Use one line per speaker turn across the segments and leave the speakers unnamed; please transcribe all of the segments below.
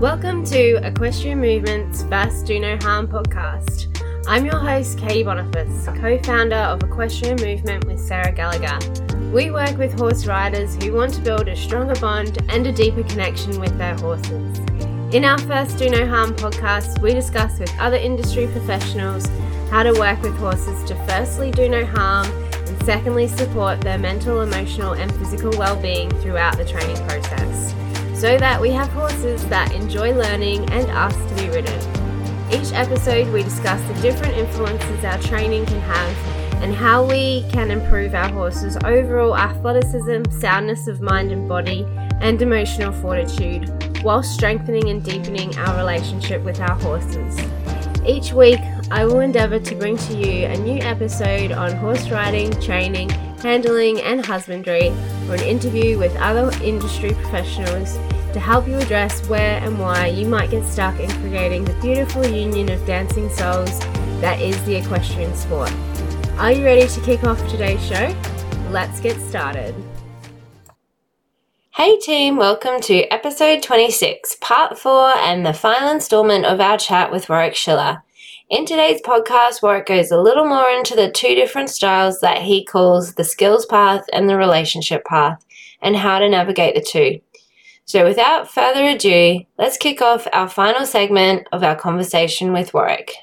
Welcome to Equestrian Movement's First Do No Harm podcast. I'm your host, Katie Boniface, co founder of Equestrian Movement with Sarah Gallagher. We work with horse riders who want to build a stronger bond and a deeper connection with their horses. In our first Do No Harm podcast, we discuss with other industry professionals how to work with horses to firstly do no harm and secondly support their mental, emotional, and physical well being throughout the training process so that we have horses that enjoy learning and ask to be ridden. Each episode, we discuss the different influences our training can have and how we can improve our horses' overall athleticism, soundness of mind and body, and emotional fortitude, while strengthening and deepening our relationship with our horses. Each week, I will endeavour to bring to you a new episode on horse riding, training, handling, and husbandry, or an interview with other industry professionals to help you address where and why you might get stuck in creating the beautiful union of dancing souls that is the equestrian sport. Are you ready to kick off today's show? Let's get started. Hey team, welcome to episode 26, part 4, and the final installment of our chat with Warwick Schiller. In today's podcast, Warwick goes a little more into the two different styles that he calls the skills path and the relationship path, and how to navigate the two. So, without further ado, let's kick off our final segment of our conversation with Warwick.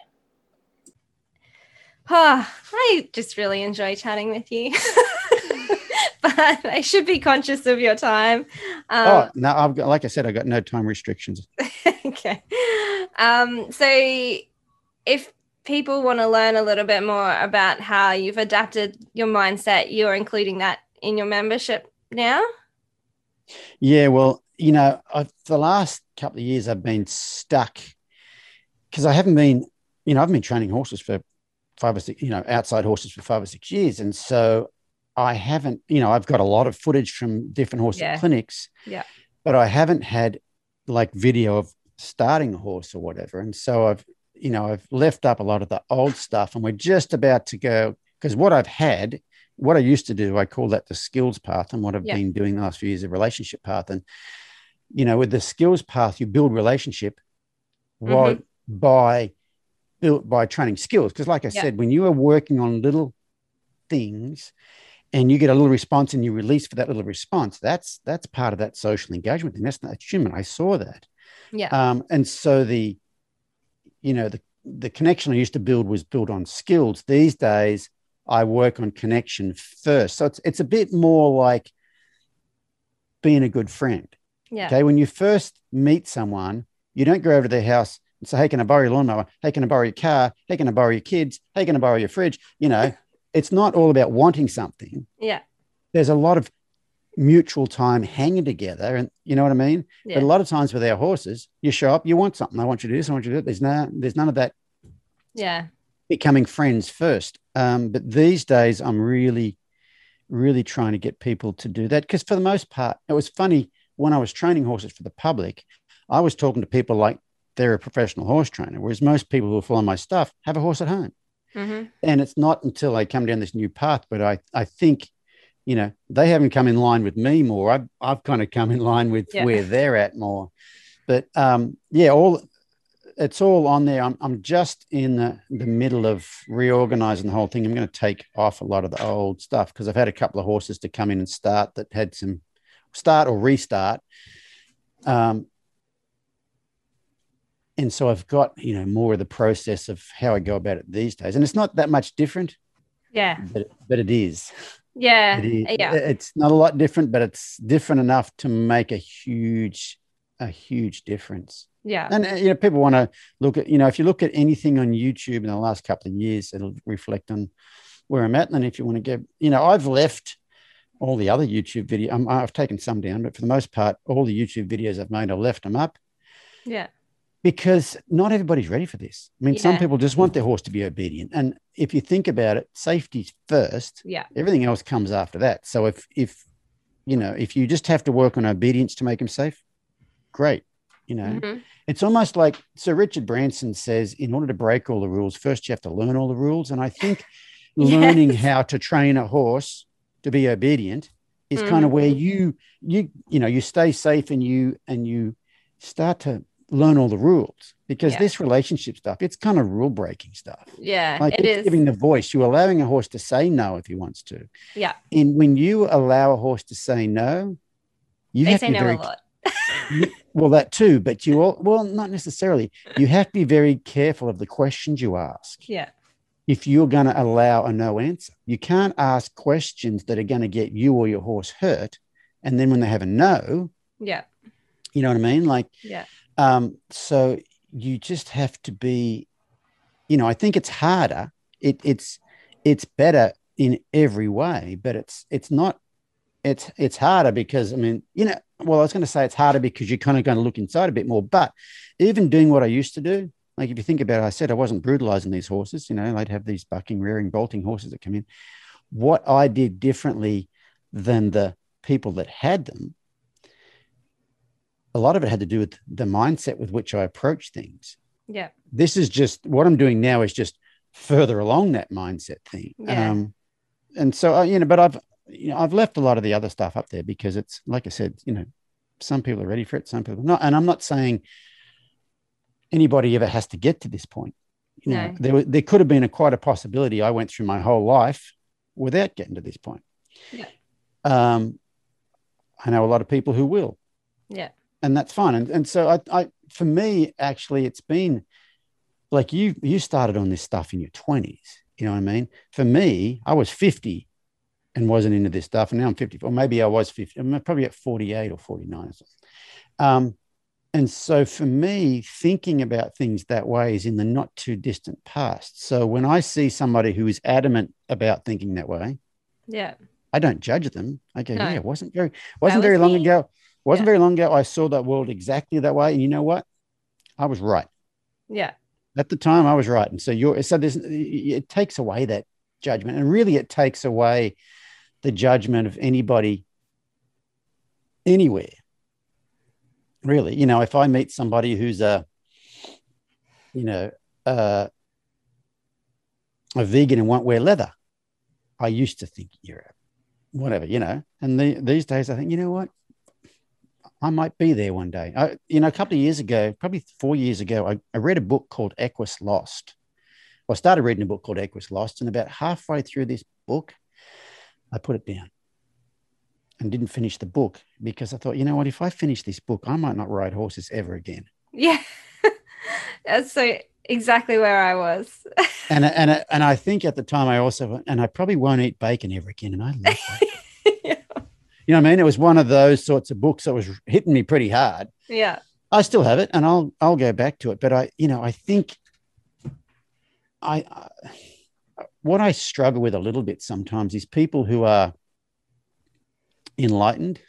Oh, I just really enjoy chatting with you. but I should be conscious of your time.
Um, oh, no, I've got, like I said, I've got no time restrictions.
okay. Um, so if people want to learn a little bit more about how you've adapted your mindset, you're including that in your membership now?
Yeah, well, you know, I've, the last couple of years I've been stuck because I haven't been, you know, I've been training horses for five or six, you know, outside horses for five or six years. And so I haven't, you know, I've got a lot of footage from different horse yeah. clinics.
Yeah.
But I haven't had like video of starting a horse or whatever. And so I've you know, I've left up a lot of the old stuff and we're just about to go because what I've had, what I used to do, I call that the skills path and what I've yeah. been doing the last few years, the relationship path. And, you know, with the skills path, you build relationship mm-hmm. by built by training skills. Because like I yeah. said, when you are working on little things and you get a little response and you release for that little response, that's that's part of that social engagement thing. That's not human. I saw that.
Yeah.
Um, and so the you know the the connection I used to build was built on skills. These days, I work on connection first. So it's it's a bit more like being a good friend.
Yeah.
Okay. When you first meet someone, you don't go over to their house and say, "Hey, can I borrow your lawnmower? Hey, can I borrow your car? Hey, can I borrow your kids? Hey, can I borrow your fridge?" You know, it's not all about wanting something.
Yeah.
There's a lot of mutual time hanging together. And you know what I mean? Yeah. But a lot of times with our horses, you show up, you want something. I want you to do this, I want you to do it. There's no, there's none of that.
Yeah.
Becoming friends first. Um, but these days I'm really, really trying to get people to do that. Because for the most part, it was funny when I was training horses for the public, I was talking to people like they're a professional horse trainer, whereas most people who follow my stuff have a horse at home. Mm-hmm. And it's not until I come down this new path, but I, I think you know, they haven't come in line with me more. I've, I've kind of come in line with yeah. where they're at more. But um, yeah, all it's all on there. I'm, I'm just in the, the middle of reorganizing the whole thing. I'm going to take off a lot of the old stuff because I've had a couple of horses to come in and start that had some start or restart. Um, and so I've got, you know, more of the process of how I go about it these days. And it's not that much different.
Yeah.
But, but it is.
Yeah. It yeah.
It's not a lot different, but it's different enough to make a huge, a huge difference.
Yeah.
And, uh, you know, people want to look at, you know, if you look at anything on YouTube in the last couple of years, it'll reflect on where I'm at. And if you want to get, you know, I've left all the other YouTube video. i have taken some down, but for the most part, all the YouTube videos I've made, I've left them up.
Yeah
because not everybody's ready for this. I mean, yeah. some people just want their horse to be obedient. And if you think about it, safety's first.
Yeah.
Everything else comes after that. So if if you know, if you just have to work on obedience to make him safe, great. You know, mm-hmm. it's almost like Sir Richard Branson says, in order to break all the rules, first you have to learn all the rules. And I think yes. learning how to train a horse to be obedient is mm-hmm. kind of where you you you know you stay safe and you and you start to learn all the rules because
Yeah.
this relationship stuff, it's kind of rule breaking stuff.
Yeah,
Like it's giving the voice. You're allowing a horse to say no if he wants to.
Yeah.
And when you allow a horse to say no, you
they
have
say
to be
no
very
a lot.
well that too, but you all well not necessarily. You have to be very careful of the questions you ask
Yeah.
if you're going to allow a no answer. You can't ask questions that are going to get you or your horse hurt, and then when they have a no,
Yeah.
you know what I mean? Like
Yeah.
Um, so you just have to be, you know, I think it's harder. It, it's it's better in every way, but it's it's not. It's it's harder because I mean, you know, well, I was going to say it's harder because you're kind of going to look inside a bit more. But even doing what I used to do, like if you think about it, I said I wasn't brutalizing these horses. You know, they'd have these bucking, rearing, bolting horses that come in. What I did differently than the people that had them a lot of it had to do with the mindset with which I approach things.
Yeah.
This is just what I'm doing now is just further along that mindset thing.
Yeah.
Um, and so, uh, you know, but I've, you know, I've left a lot of the other stuff up there because it's, like I said, you know, some people are ready for it, some people not. And I'm not saying anybody ever has to get to this point. You know,
No.
there, there could have been a quite a possibility I went through my whole life without getting to this point.
Yeah.
Um, I know a lot of people who will
Yeah.
And that's fine. And and so I, I for me actually it's been like you you started on this stuff in your twenties. You know what I mean? For me, I was fifty and wasn't into this stuff, and now I'm fifty. Or maybe I was fifty. I'm probably at forty eight or forty nine or something. Um, and so for me, thinking about things that way is in the not too distant past. So when I see somebody who is adamant about thinking that way,
Yeah.
I don't judge them. I go,
No.
yeah, it wasn't very wasn't
was
very long
me.
ago. Wasn't
Yeah.
very long ago. I saw that world exactly that way. And you know what? I was right.
Yeah.
At the time, I was right. And so you're so there's it takes away that judgment. And really it takes away the judgment of anybody anywhere. Really. You know, if I meet somebody who's a, you know, uh, a vegan and won't wear leather, I used to think you're whatever, you know. And the, these days, I think, you know what? I might be there one day. I, you know, a couple of years ago, probably four years ago, I, I read a book called Equus Lost. Well, I started reading a book called Equus Lost, and about halfway through this book, I put it down and didn't finish the book because I thought, you know what? If I finish this book, I might not ride horses ever again.
Yeah. That's so exactly where I was.
And and and I think at the time I also and I probably won't eat bacon ever again. And I love bacon.
yeah.
you know what I mean? It was one of those sorts of books that was hitting me pretty hard.
Yeah.
I still have it, and I'll I'll go back to it. But I, you know, I think I, I what I struggle with a little bit sometimes is people who are enlightened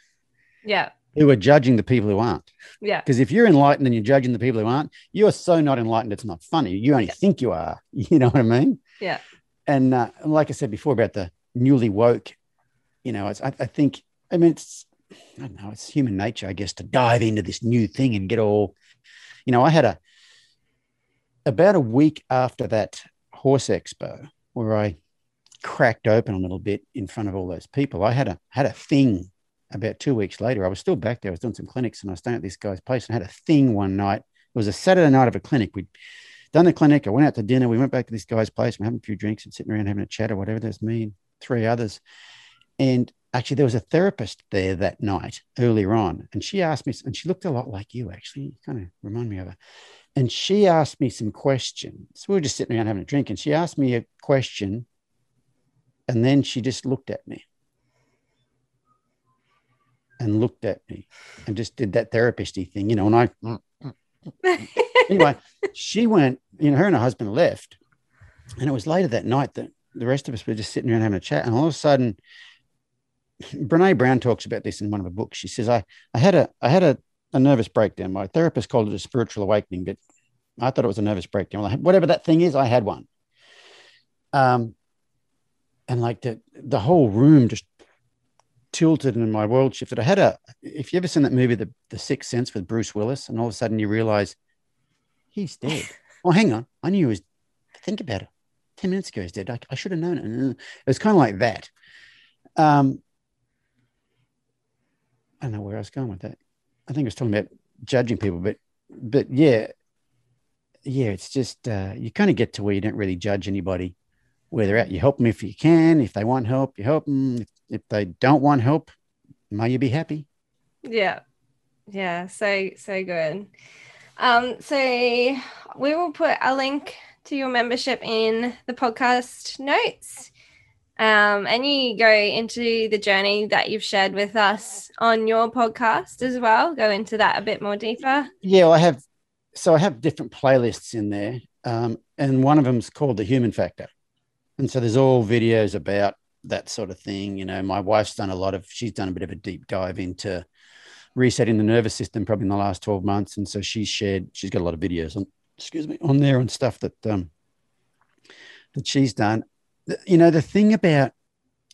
Yeah.
who are judging the people who aren't.
Yeah.
Because if you're enlightened and you're judging the people who aren't, you are so not enlightened. It's not funny. You only think you are. You know what I mean?
Yeah.
And uh, like I said before about the newly woke, you know, it's, I, I think. I mean, it's I don't know. It's human nature, I guess, to dive into this new thing and get all. You know, I had a about a week after that horse expo where I cracked open a little bit in front of all those people. I had a had a thing about two weeks later. I was still back there. I was doing some clinics and I was staying at this guy's place and had a thing one night. It was a Saturday night of a clinic. We'd done the clinic. I went out to dinner. We went back to this guy's place. We're having a few drinks and sitting around having a chat or whatever. There's me and three others. And actually, there was a therapist there that night earlier on. And she asked me, and she looked a lot like you, actually. Kind of remind me of her. And she asked me some questions. We were just sitting around having a drink. And she asked me a question. And then she just looked at me and looked at me and just did that therapisty thing, you know. And I, mm, mm, mm. anyway, she went, you know, her and her husband left. And it was later that night that the rest of us were just sitting around having a chat. And all of a sudden, Brene Brown talks about this in one of her books. She says, I, I had a I had a, a nervous breakdown. My therapist called it a spiritual awakening, but I thought it was a nervous breakdown. Well, whatever that thing is, I had one. Um, and like the the whole room just tilted and my world shifted. I had a if you ever seen that movie, The The Sixth Sense with Bruce Willis, and all of a sudden you realize he's dead. oh, hang on. I knew he was think about it. 10 minutes ago he's dead. I, I should have known it was kind of like that. Um I don't know where I was going with that. I think I was talking about judging people, but but yeah, yeah, it's just uh, you kind of get to where you don't really judge anybody where they're at. You help them if you can. If they want help, you help them. If, if they don't want help, may you be happy.
Yeah. Yeah. So, so good. Um, so we will put a link to your membership in the podcast notes. Um, and you go into the journey that you've shared with us on your podcast as well. Go into that a bit more deeper.
Yeah, well, I have. So I have different playlists in there, um, and one of them is called the Human Factor, and so there's all videos about that sort of thing. You know, my wife's done a lot of. She's done a bit of a deep dive into resetting the nervous system probably in the last 12 months, and so she's shared. She's got a lot of videos on. Excuse me, on there and stuff that um, that she's done you know, the thing about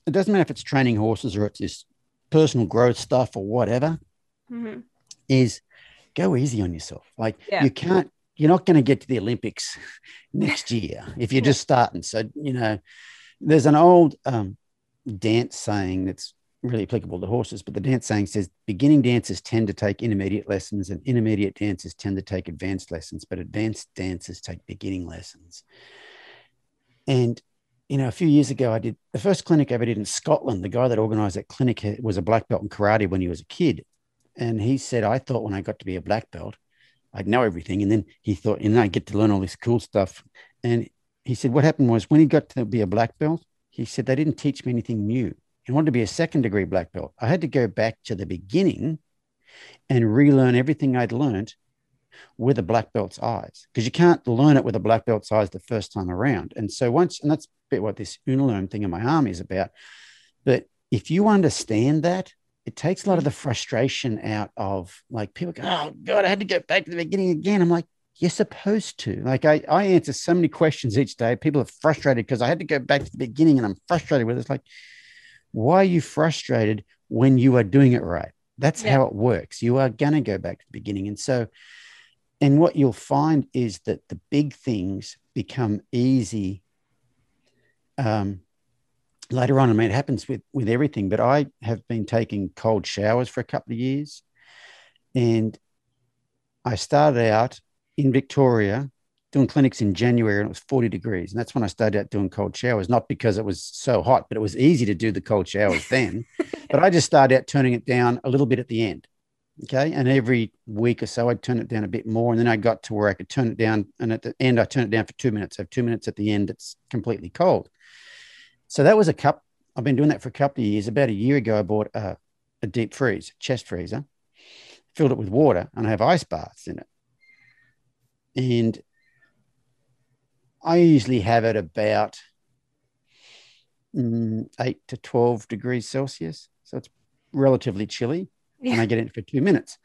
it doesn't matter if it's training horses or it's this personal growth stuff or whatever, mm-hmm. is go easy on yourself. Like yeah. you can't, you're not going to get to the Olympics next year if you're just starting. So, you know, there's an old um, dance saying that's really applicable to horses, but the dance saying says beginning dancers tend to take intermediate lessons and intermediate dancers tend to take advanced lessons, but advanced dancers take beginning lessons. And you know, a few years ago, I did the first clinic I ever did in Scotland. The guy that organized that clinic was a black belt in karate when he was a kid. And he said, I thought when I got to be a black belt, I'd know everything. And then he thought, and I get to learn all this cool stuff. And he said, what happened was when he got to be a black belt, he said, they didn't teach me anything new. He wanted to be a second degree black belt. I had to go back to the beginning and relearn everything I'd learned with a black belt's eyes because you can't learn it with a black belt's eyes the first time around. And so once, and that's bit what this Unalome thing in my arm is about. But if you understand that, it takes a lot of the frustration out of like people go, oh God, I had to go back to the beginning again. I'm like, you're supposed to. Like I, I answer so many questions each day. People are frustrated because I had to go back to the beginning and I'm frustrated with it. It's like, why are you frustrated when you are doing it right? That's yeah. how it works. You are going to go back to the beginning. And so and what you'll find is that the big things become easy um, later on. I mean, it happens with with everything. But I have been taking cold showers for a couple of years, and I started out in Victoria doing clinics in January, and it was forty degrees, and that's when I started out doing cold showers. Not because it was so hot, but it was easy to do the cold showers then. but I just started out turning it down a little bit at the end. Okay. And every week or so, I'd turn it down a bit more. And then I got to where I could turn it down. And at the end, I turn it down for two minutes. I have two minutes at the end, it's completely cold. So that was a cup. I've been doing that for a couple of years. About a year ago, I bought a, a deep freeze, chest freezer, filled it with water, and I have ice baths in it. And I usually have it about mm, eight to 12 degrees Celsius. So it's relatively chilly yeah. and I get in for two minutes.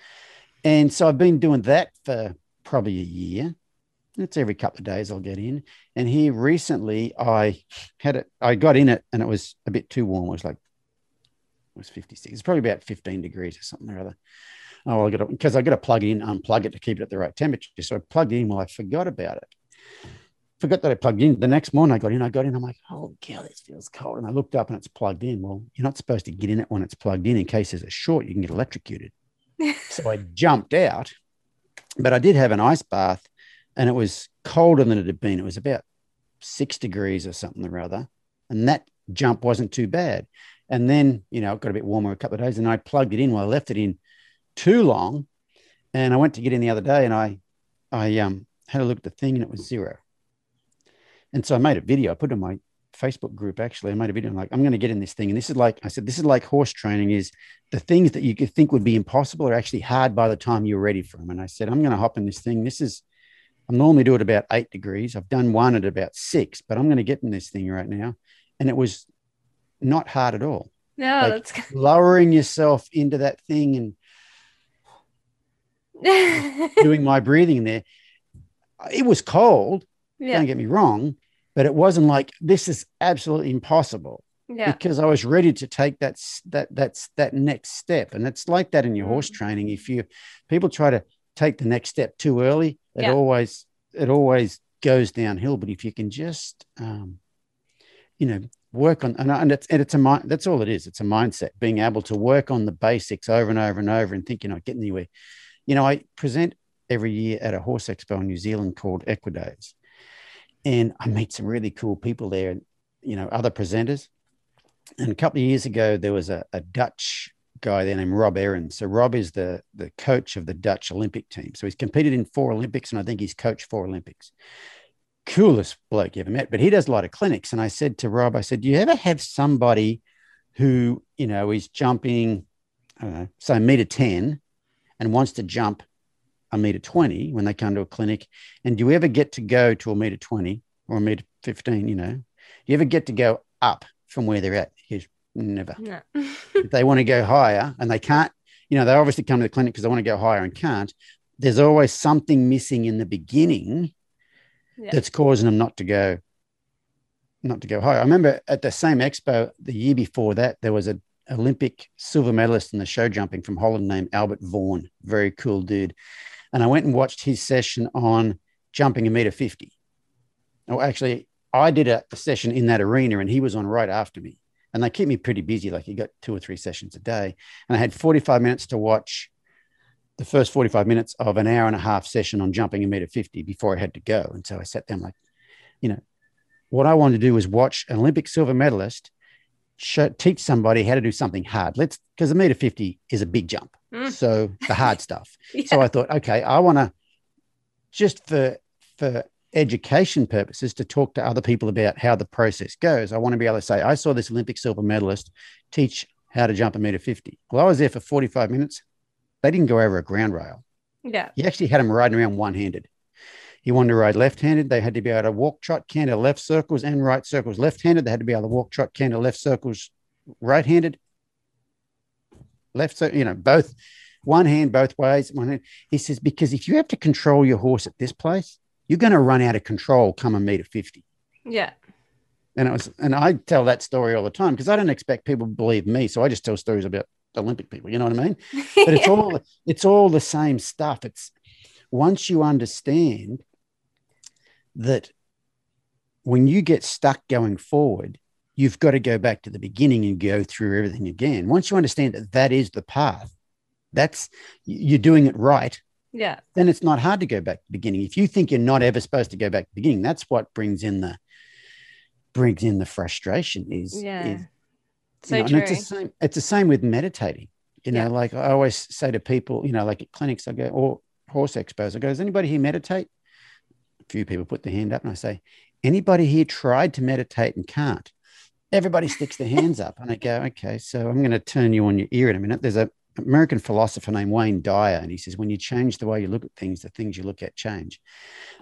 And so I've been doing that for probably a year. It's every couple of days I'll get in. And here recently I had it, I got in it and it was a bit too warm. It was like, it was 56. It's probably about 15 degrees or something or other. Oh, I got to, because I got to plug it in, unplug it to keep it at the right temperature. So I plugged in while I forgot about it forgot that I plugged in. The next morning I got in, I got in, I'm like, oh, God, this feels cold. And I looked up and it's plugged in. Well, you're not supposed to get in it when it's plugged in in case there's a short, you can get electrocuted. so I jumped out, but I did have an ice bath and it was colder than it had been. It was about six degrees or something or other. And that jump wasn't too bad. And then, you know, it got a bit warmer a couple of days and I plugged it in. Well, I left it in too long. And I went to get in the other day and I, I um, had a look at the thing and it was zero. And so I made a video. I put it in my Facebook group actually. I made a video. I'm like, I'm going to get in this thing. And this is like, I said, this is like horse training is the things that you could think would be impossible are actually hard by the time you're ready for them. And I said, I'm going to hop in this thing. This is, I normally do it about eight degrees. I've done one at about six, but I'm going to get in this thing right now. And it was not hard at all.
No, like that's
lowering yourself into that thing and doing my breathing there. It was cold, yeah. Don't get me wrong, but it wasn't like this is absolutely impossible.
Yeah.
Because I was ready to take that that that's that next step, and it's like that in your horse mm. training. If you people try to take the next step too early, it yeah. always it always goes downhill. But if you can just um, you know work on and, and it's and it's a mind that's all it is it's a mindset being able to work on the basics over and over and over and think you're not getting anywhere you know i present every year at a horse expo in New Zealand called Equidays. And I meet some really cool people there, and you know, other presenters. And a couple of years ago, there was a, a Dutch guy there named Rob Ehrens. So Rob is the the coach of the Dutch Olympic team. So he's competed in four Olympics, and I think he's coached four Olympics. Coolest bloke you ever met, but he does a lot of clinics. And I said to Rob, I said, Do you ever have somebody who, you know, is jumping, I don't know, say meter 10 and wants to jump a meter 20 when they come to a clinic? And do you ever get to go to a meter 20 or a meter 15? You know, do you ever get to go up from where they're at? Never.
No.
if they want to go higher and they can't, you know, they obviously come to the clinic because they want to go higher and can't. There's always something missing in the beginning
Yeah.
that's causing them not to go, not to go higher. I remember at the same expo the year before that, there was a Olympic silver medalist in the show jumping from Holland named Albert Voorn, very cool dude. And I went and watched his session on jumping a meter 50. Oh, actually, I did a, a session in that arena and he was on right after me and they keep me pretty busy. Like you got two or three sessions a day, and I had 45 minutes to watch the first 45 minutes of an hour and a half session on jumping a meter 50 before I had to go. And so I sat down like, you know, what I wanted to do was watch an Olympic silver medalist show, teach somebody how to do something hard. Let's because a meter 50 is a big jump,
Mm.
so the hard stuff.
Yeah.
So I thought, okay, I want to just for for education purposes to talk to other people about how the process goes. I want to be able to say, I saw this Olympic silver medalist teach how to jump a meter 50. Well, I was there for 45 minutes. They didn't go over a ground rail.
yeah.
He actually had them riding around one handed. He wanted to ride left handed. They had to be able to walk, trot, canter left circles and right circles left handed. They had to be able to walk, trot, canter left circles right handed. Left, so you know, both one hand, both ways. One hand. He says, because if you have to control your horse at this place, you're going to run out of control come a meter 50.
Yeah.
And it was, and I tell that story all the time because I don't expect people to believe me. So I just tell stories about Olympic people. You know what I mean? But it's all it's all the same stuff. It's once you understand that when you get stuck going forward, you've got to go back to the beginning and go through everything again. Once you understand that that is the path, that's you're doing it right
yeah.
then it's not hard to go back to the beginning. If you think you're not ever supposed to go back to the beginning, that's what brings in the brings in the frustration is,
Yeah.
is you
So
know,
true.
it's the same it's the same with meditating. You know,
Yeah.
like I always say to people, you know, like at clinics, I go, or horse expos, I go, does anybody here meditate? A few people put their hand up and I say, anybody here tried to meditate and can't? Everybody sticks their hands up. And I go, okay, so I'm going to turn you on your ear in a minute. There's a American philosopher named Wayne Dyer, and he says, when you change the way you look at things, the things you look at change.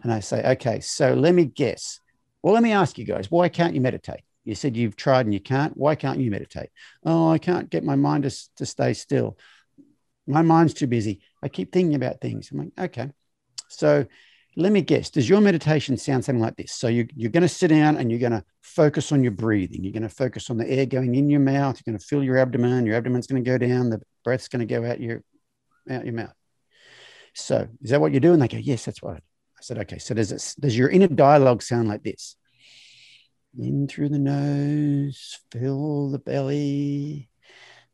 And I say, okay, so let me guess. Well, let me ask you guys, why can't you meditate? You said you've tried and you can't. Why can't you meditate? Oh, I can't get my mind to, to stay still. My mind's too busy. I keep thinking about things. I'm like, okay. So let me guess. Does your meditation sound something like this? So you, you're going to sit down and you're going to focus on your breathing. You're going to focus on the air going in your mouth. You're going to fill your abdomen. Your abdomen's going to go down. The breath's going to go out your out your mouth. So is that what you're doing? They go, yes, that's what. I said, okay. So does it, does your inner dialogue sound like this? In through the nose, fill the belly.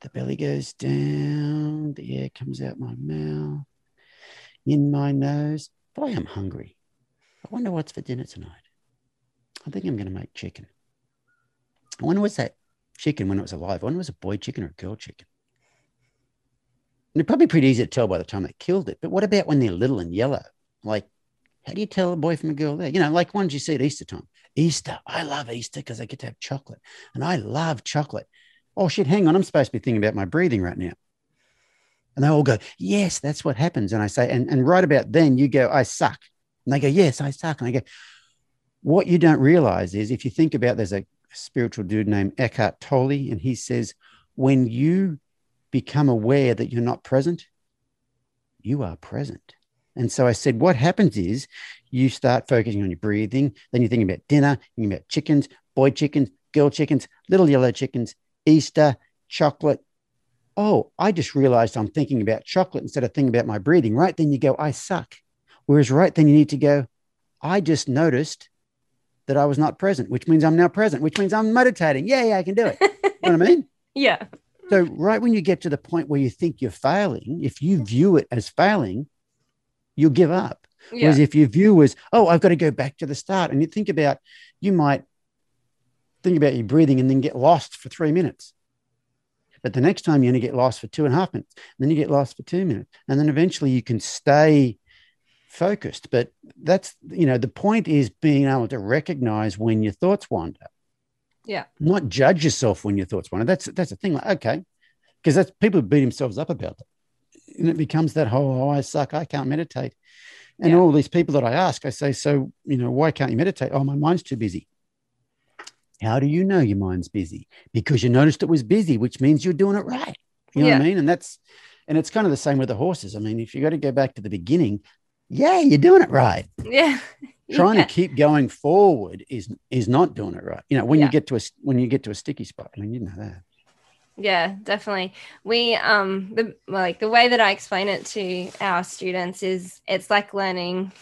The belly goes down. The air comes out my mouth. In my nose. Boy, I'm hungry. I wonder what's for dinner tonight. I think I'm going to make chicken. When was that chicken when it was alive. Wonder was a boy chicken or a girl chicken. And it's probably pretty easy to tell by the time they killed it. But what about when they're little and yellow? Like, how do you tell a boy from a girl there? You know, like ones you see at Easter time. Easter. I love Easter because I get to have chocolate. And I love chocolate. Oh shit, hang on. I'm supposed to be thinking about my breathing right now. And they all go, Yes, that's what happens. And I say, and, and right about then you go, I suck. And they go, Yes, I suck. And I go, What you don't realize is if you think about there's a spiritual dude named Eckhart Tolle, and he says, when you become aware that you're not present, you are present. And so I said, what happens is you start focusing on your breathing, then you're thinking about dinner, thinking about chickens, boy chickens, girl chickens, little yellow chickens, Easter, chocolate. Oh, I just realized I'm thinking about chocolate instead of thinking about my breathing. Right then you go, I suck. Whereas right then you need to go, I just noticed that I was not present, which means I'm now present, which means I'm meditating. Yeah, yeah, I can do it. you know what I mean?
yeah.
So, right when you get to the point where you think you're failing, if you mm-hmm. view it as failing, you'll give up.
Yeah.
Whereas if your view was, oh, I've got to go back to the start, and you think about, you might think about your breathing and then get lost for three minutes. But the next time you only get lost for two and a half minutes, and then you get lost for two minutes, and then eventually you can stay focused. But that's, you know, the point is being able to recognize when your thoughts wander.
Yeah.
Not judge yourself when your thoughts wander. That's that's a thing. Like, okay, because that's people beat themselves up about that. And it becomes that whole, oh, I suck, I can't meditate. And
Yeah.
all these people that I ask, I say, so, you know, why can't you meditate? Oh, my mind's too busy. How do you know your mind's busy? Because you noticed it was busy, which means you're doing it right. You know what I mean? And that's, and it's kind of the same with the horses. I mean, if you got to go back to the beginning, yeah, you're doing it right.
yeah.
Trying
Yeah.
to keep going forward is is not doing it right. You know, when
Yeah.
you get to a when you get to a sticky spot, I mean, you know that.
Yeah, definitely. We um the like the way that I explain it to our students is it's like learning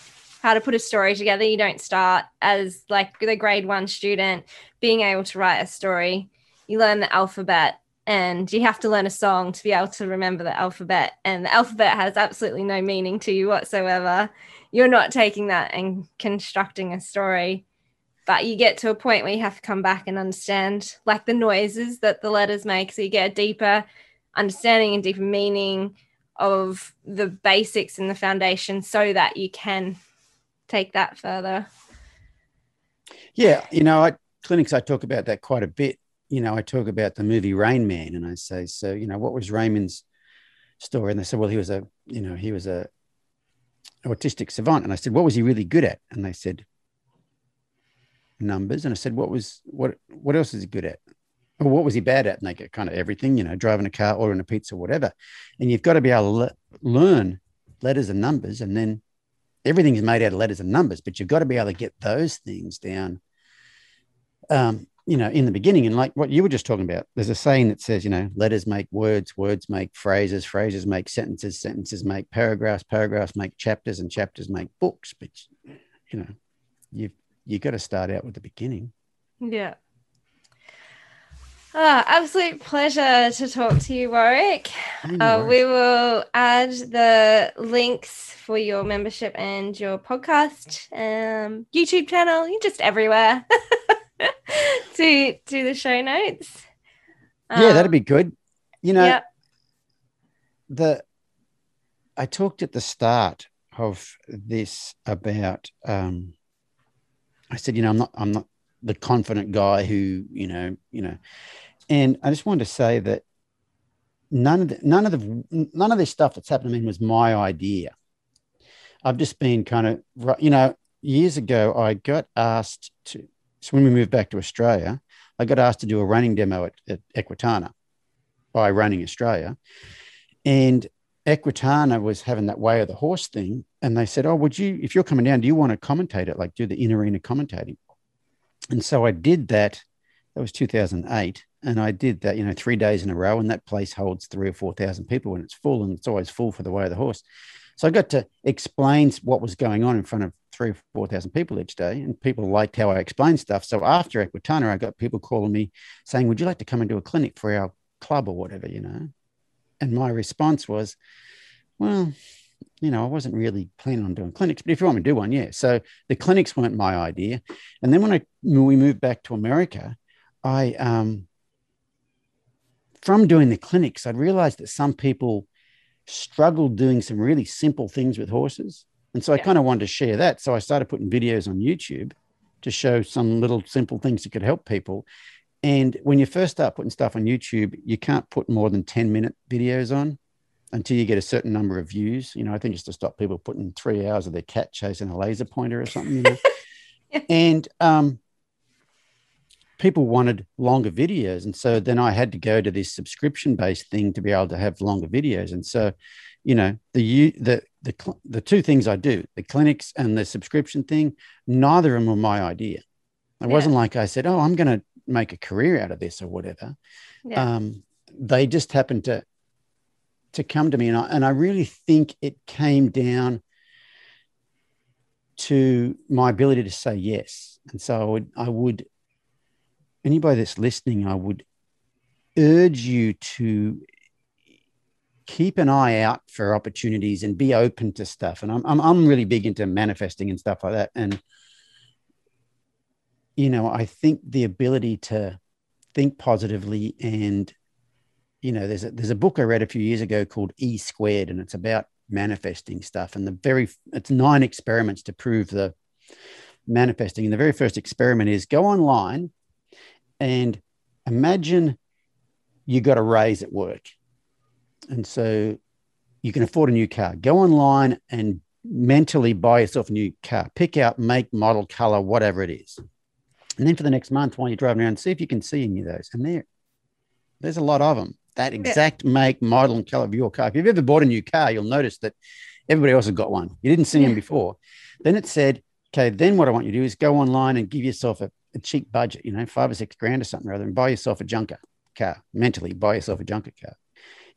how to put a story together. You don't start as like the grade 1 student being able to write a story. You learn the alphabet and you have to learn a song to be able to remember the alphabet and the alphabet has absolutely no meaning to you whatsoever. You're not taking that and constructing a story but you get to a point where you have to come back and understand like the noises that the letters make so you get a deeper understanding and deeper meaning of the basics and the foundation so that you can take that further
Yeah, you know, at clinics I talk about that quite a bit. You know, I talk about the movie Rain Man, and I say, so you know, what was Raymond's story? And they said, well, he was a, you know, he was a autistic savant. And I said, what was he really good at? And they said, numbers. And I said, what was what what else is he good at? Or what was he bad at? And they get kind of everything, you know, driving a car, ordering a pizza, whatever. And you've got to be able to le- learn letters and numbers, and then everything is made out of letters and numbers. But you've got to be able to get those things down um, you know, in the beginning, and like what you were just talking about, there's a saying that says, you know, letters make words, words make phrases, phrases make sentences, sentences make paragraphs, paragraphs make chapters, and chapters make books. But you know, you've you got to start out with the beginning.
yeah Ah, absolute pleasure to talk to you, Warwick. Uh, we will add the links for your membership and your podcast, um, YouTube channel, you're just everywhere to to the show notes.
yeah, that'd
Um,
be good. You know,
yeah,
the I talked at the start of this about um I said, you know, I'm not I'm not the confident guy who, you know, you know, and I just wanted to say that none of the, none of the none of this stuff that's happened to me was my idea. I've just been kind of you know, years ago I got asked to so when we moved back to Australia, I got asked to do a reining demo at, at Equitana by Reining Australia. And Equitana was having that way of the horse thing. And they said, Oh, would you, if you're coming down, do you want to commentate it? Like do the in arena commentating? And so I did that. That was 2008. And I did that, you know, three days in a row. And that place holds three or 4,000 people when it's full. And it's always full for the way of the horse. So I got to explain what was going on in front of three or 4,000 people each day. And people liked how I explained stuff. So after Equitana, I got people calling me saying, Would you like to come and do a clinic for our club or whatever, you know? And my response was, well, you know, I wasn't really planning on doing clinics, but if you want me to do one, yeah. So the clinics weren't my idea. And then when I when we moved back to America, I um from doing the clinics, I realized that some people struggled doing some really simple things with horses. And so I kind of wanted to share that. So I started putting videos on YouTube to show some little simple things that could help people. And when you first start putting stuff on YouTube, you can't put more than 10 minute videos on until you get a certain number of views. You know, I think it's to stop people putting three hours of their cat chasing a laser pointer or something, you know.
Yeah.
And um, people wanted longer videos. And so then I had to go to this subscription based thing to be able to have longer videos. And so, you know, the you the the the two things I do, the clinics and the subscription thing, neither of them were my idea. It
Yeah.
wasn't like I said, "Oh, I'm going to make a career out of this" or whatever.
yeah,
Um, they just happened to to come to me, and I and I really think it came down to my ability to say yes. And so I would I would anybody that's listening, I would urge you to keep an eye out for opportunities and be open to stuff. And I'm, I'm, I'm really big into manifesting and stuff like that. And, you know, I think the ability to think positively and, you know, there's a, there's a book I read a few years ago called E squared, and it's about manifesting stuff. And the very, it's nine experiments to prove the manifesting. And the very first experiment is go online and imagine you got a raise at work and so you can afford a new car. Go online and mentally buy yourself a new car. Pick out make, model, color, whatever it is. And then for the next month, while you're driving around, see if you can see any of those. And there, there's a lot of them. That exact yeah. make, model, and color of your car. If you've ever bought a new car, you'll notice that everybody else has got one. You didn't see yeah. them before. Then it said, okay, then what I want you to do is go online and give yourself a, a cheap budget, you know, five or six grand or something rather, and buy yourself a junker car. Mentally, buy yourself a junker car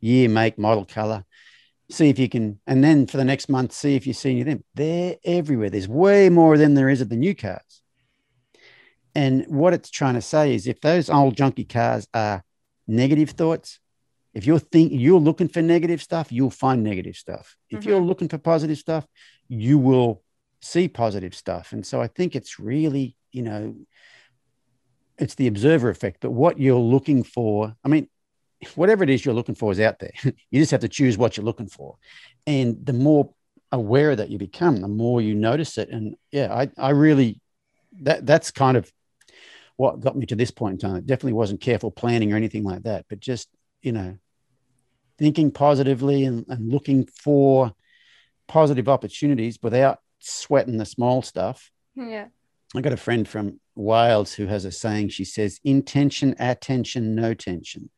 year, make, model, color. See if you can, and then for the next month, see if you see any of them. They're everywhere. There's way more of them than there is of the new cars. And what it's trying to say is if those old junky cars are negative thoughts, if you're think you're looking for negative stuff, you'll find negative stuff. If mm-hmm. you're looking for positive stuff, you will see positive stuff. And so I think it's really, you know, it's the observer effect. But what you're looking for, I mean, whatever it is you're looking for is out there. you just have to choose what you're looking for. And the more aware that you become, the more you notice it. And yeah, I, I really, that that's kind of what got me to this point in time. It definitely wasn't careful planning or anything like that, but just, you know, thinking positively and, and looking for positive opportunities without sweating the small stuff.
Yeah.
I got a friend from Wales who has a saying. She says, intention, attention, no tension.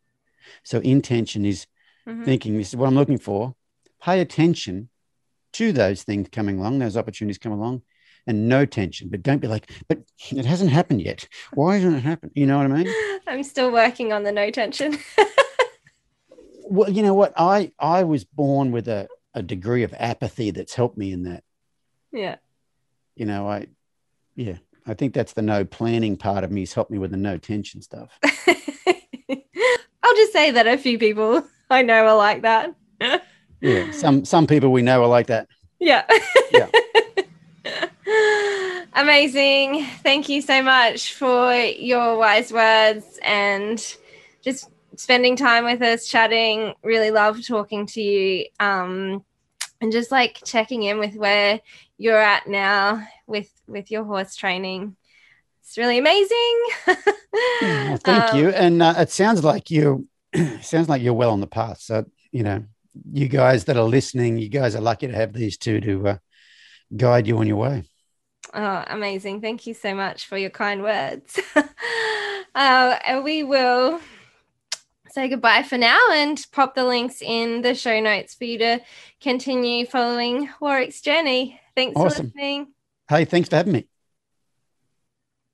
So intention is mm-hmm. thinking this is what I'm looking for. Pay attention to those things coming along, those opportunities come along, and no tension. But don't be like, but it hasn't happened yet. Why hasn't it happened? You know what I mean?
I'm still working on the no tension.
well, you know what? I I was born with a, a degree of apathy that's helped me in that.
Yeah.
You know, I yeah, I think that's the no planning part of me has helped me with the no tension stuff.
I'll just say that a few people I know are like that.
yeah, some some people we know are like that.
Yeah. Yeah. Amazing. Thank you so much for your wise words and just spending time with us chatting. Really love talking to you. Um, and just like checking in with where you're at now with with your horse training it's really amazing.
thank um, you. And uh, it sounds like you sounds like you're well on the path. So you know, you guys that are listening, you guys are lucky to have these two to uh, guide you on your way.
Oh, amazing! Thank you so much for your kind words. uh, and we will say goodbye for now and pop the links in the show notes for you to continue following Warwick's journey. Thanks awesome. for listening.
Hey, thanks for having me.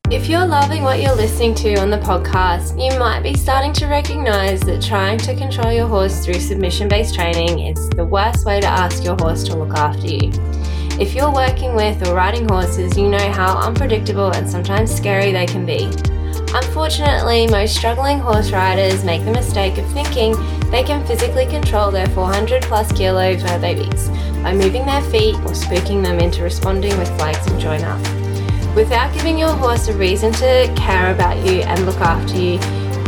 If you're loving what you're listening to on the podcast, you might be starting to recognize that trying to control your horse through submission based training is the worst way to ask your horse to look after you. If you're working with or riding horses, you know how unpredictable and sometimes scary they can be. Unfortunately, most struggling horse riders make the mistake of thinking they can physically control their 400 plus kilo fur babies by moving their feet or spooking them into responding with flags and join up. Without giving your horse a reason to care about you and look after you,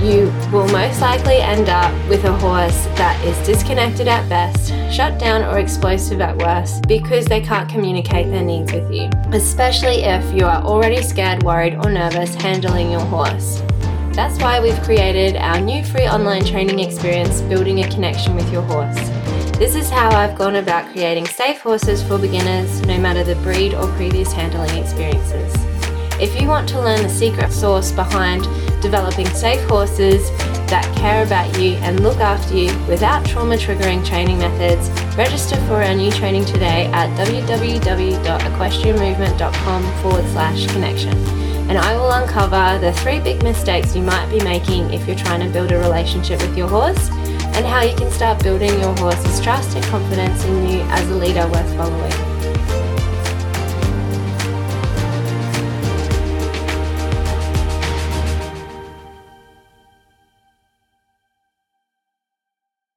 you will most likely end up with a horse that is disconnected at best, shut down, or explosive at worst because they can't communicate their needs with you, especially if you are already scared, worried, or nervous handling your horse. That's why we've created our new free online training experience, Building a Connection with Your Horse. This is how I've gone about creating safe horses for beginners, no matter the breed or previous handling experiences. If you want to learn the secret sauce behind developing safe horses that care about you and look after you without trauma triggering training methods, register for our new training today at www.equestrianmovement.com forward slash connection. And I will uncover the three big mistakes you might be making if you're trying to build a relationship with your horse and how you can start building your horse's trust and confidence in you as a leader worth following.